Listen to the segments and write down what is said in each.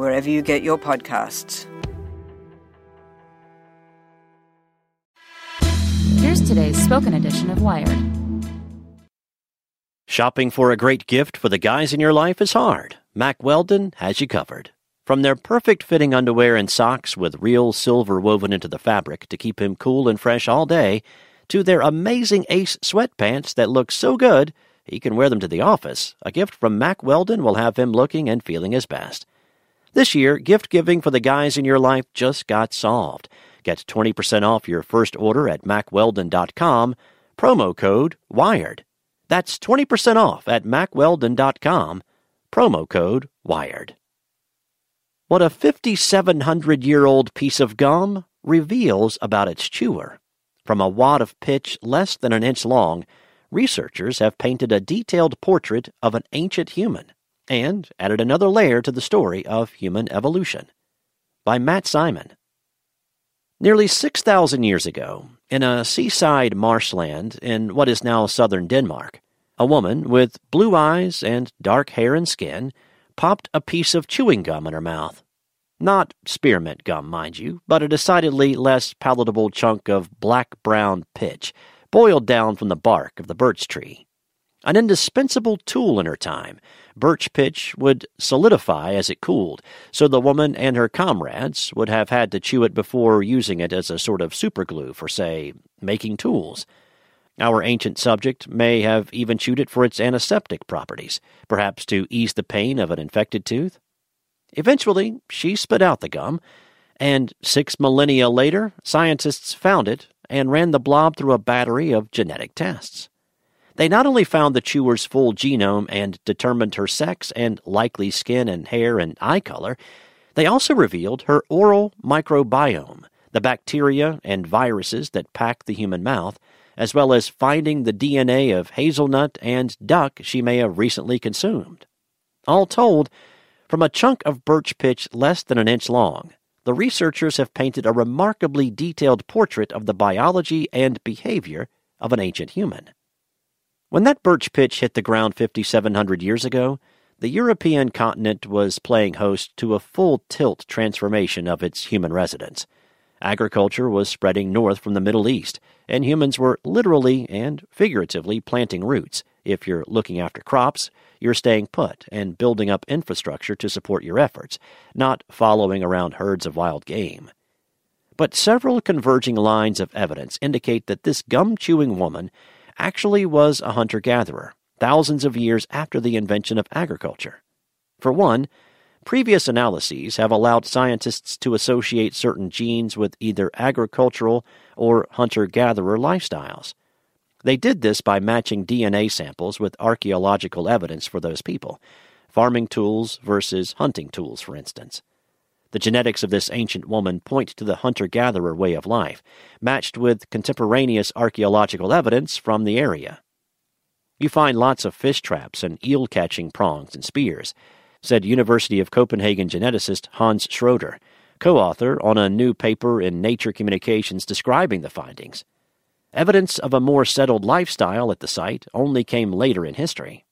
wherever you get your podcasts. Here's today's spoken edition of Wired. Shopping for a great gift for the guys in your life is hard. Mack Weldon has you covered. From their perfect fitting underwear and socks with real silver woven into the fabric to keep him cool and fresh all day, to their amazing Ace sweatpants that look so good he can wear them to the office, a gift from Mack Weldon will have him looking and feeling his best. This year, gift giving for the guys in your life just got solved. Get 20% off your first order at mackweldon.com, promo code WIRED. That's 20% off at mackweldon.com, promo code WIRED. What a 5,700 year old piece of gum reveals about its chewer. From a wad of pitch less than an inch long, researchers have painted a detailed portrait of an ancient human and added another layer to the story of human evolution. By Matt Simon. Nearly 6,000 years ago, in a seaside marshland in what is now southern Denmark, a woman with blue eyes and dark hair and skin popped a piece of chewing gum in her mouth. Not spearmint gum, mind you, but a decidedly less palatable chunk of black brown pitch, boiled down from the bark of the birch tree. An indispensable tool in her time, birch pitch would solidify as it cooled, so the woman and her comrades would have had to chew it before using it as a sort of superglue for, say, making tools. Our ancient subject may have even chewed it for its antiseptic properties, perhaps to ease the pain of an infected tooth. Eventually, she spit out the gum, and six millennia later, scientists found it and ran the blob through a battery of genetic tests. They not only found the chewer's full genome and determined her sex and likely skin and hair and eye color, they also revealed her oral microbiome, the bacteria and viruses that pack the human mouth, as well as finding the DNA of hazelnut and duck she may have recently consumed. All told, from a chunk of birch pitch less than an inch long, the researchers have painted a remarkably detailed portrait of the biology and behavior of an ancient human. When that birch pitch hit the ground 5,700 years ago, the European continent was playing host to a full tilt transformation of its human residents. Agriculture was spreading north from the Middle East, and humans were literally and figuratively planting roots. If you're looking after crops, you're staying put and building up infrastructure to support your efforts, not following around herds of wild game. But several converging lines of evidence indicate that this gum chewing woman actually was a hunter gatherer, thousands of years after the invention of agriculture. For one, previous analyses have allowed scientists to associate certain genes with either agricultural or hunter gatherer lifestyles. They did this by matching DNA samples with archaeological evidence for those people, farming tools versus hunting tools, for instance. The genetics of this ancient woman point to the hunter gatherer way of life, matched with contemporaneous archaeological evidence from the area. You find lots of fish traps and eel catching prongs and spears, said University of Copenhagen geneticist Hans Schroeder, co author on a new paper in Nature Communications describing the findings. Evidence of a more settled lifestyle at the site only came later in history.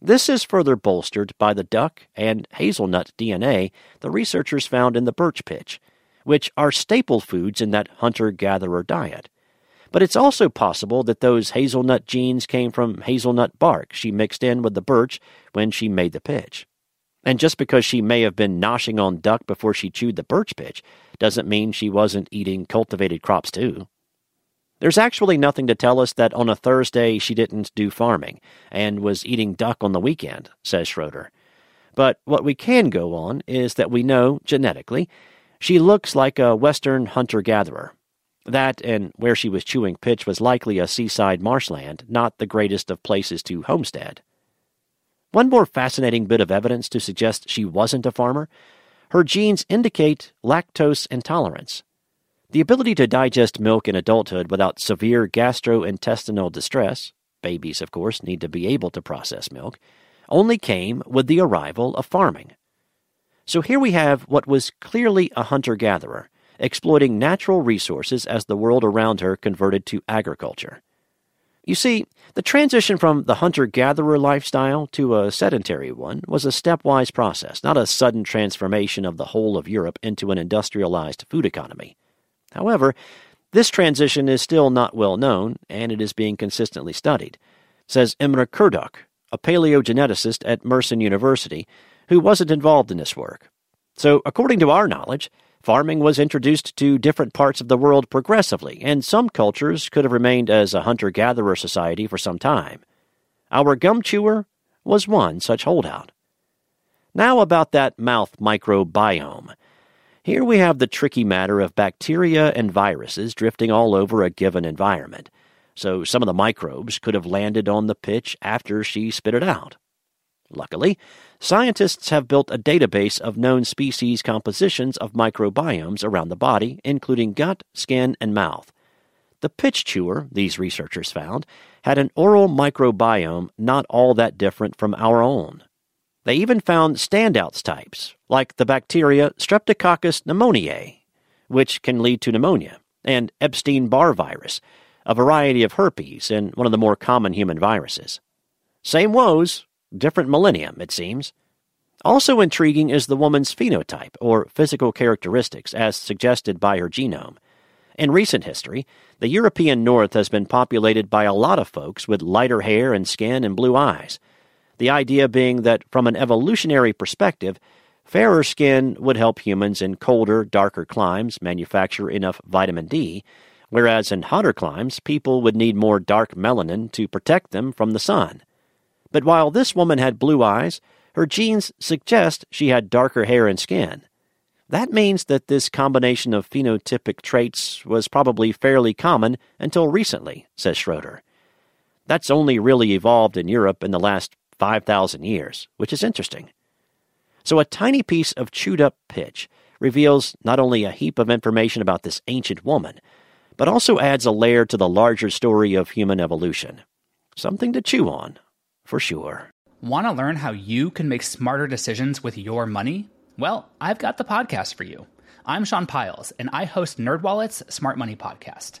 This is further bolstered by the duck and hazelnut DNA the researchers found in the birch pitch, which are staple foods in that hunter gatherer diet. But it's also possible that those hazelnut genes came from hazelnut bark she mixed in with the birch when she made the pitch. And just because she may have been noshing on duck before she chewed the birch pitch doesn't mean she wasn't eating cultivated crops too. There's actually nothing to tell us that on a Thursday she didn't do farming and was eating duck on the weekend, says Schroeder. But what we can go on is that we know, genetically, she looks like a Western hunter gatherer. That and where she was chewing pitch was likely a seaside marshland, not the greatest of places to homestead. One more fascinating bit of evidence to suggest she wasn't a farmer her genes indicate lactose intolerance. The ability to digest milk in adulthood without severe gastrointestinal distress, babies, of course, need to be able to process milk, only came with the arrival of farming. So here we have what was clearly a hunter gatherer, exploiting natural resources as the world around her converted to agriculture. You see, the transition from the hunter gatherer lifestyle to a sedentary one was a stepwise process, not a sudden transformation of the whole of Europe into an industrialized food economy. However, this transition is still not well known, and it is being consistently studied, says Emrah Kırdök, a paleogeneticist at Mersin University, who wasn't involved in this work. So, according to our knowledge, Farming was introduced to different parts of the world progressively, and some cultures could have remained as a hunter gatherer society for some time. Our gum chewer was one such holdout. Now, about that mouth microbiome. Here we have the tricky matter of bacteria and viruses drifting all over a given environment, so some of the microbes could have landed on the pitch after she spit it out. Luckily, scientists have built a database of known species compositions of microbiomes around the body, including gut, skin, and mouth. The pitch chewer, these researchers found, had an oral microbiome not all that different from our own. They even found standouts types, like the bacteria Streptococcus pneumoniae, which can lead to pneumonia, and Epstein Barr virus, a variety of herpes and one of the more common human viruses. Same woes, different millennium, it seems. Also intriguing is the woman's phenotype, or physical characteristics, as suggested by her genome. In recent history, the European North has been populated by a lot of folks with lighter hair and skin and blue eyes. The idea being that, from an evolutionary perspective, fairer skin would help humans in colder, darker climes manufacture enough vitamin D, whereas in hotter climes, people would need more dark melanin to protect them from the sun. But while this woman had blue eyes, her genes suggest she had darker hair and skin. That means that this combination of phenotypic traits was probably fairly common until recently, says Schroeder. That's only really evolved in Europe in the last 5,000 years, which is interesting. So a tiny piece of chewed up pitch reveals not only a heap of information about this ancient woman, but also adds a layer to the larger story of human evolution. Something to chew on, for sure. Want to learn how you can make smarter decisions with your money? Well, I've got the podcast for you. I'm Sean Pyles, and I host NerdWallet's Smart Money Podcast.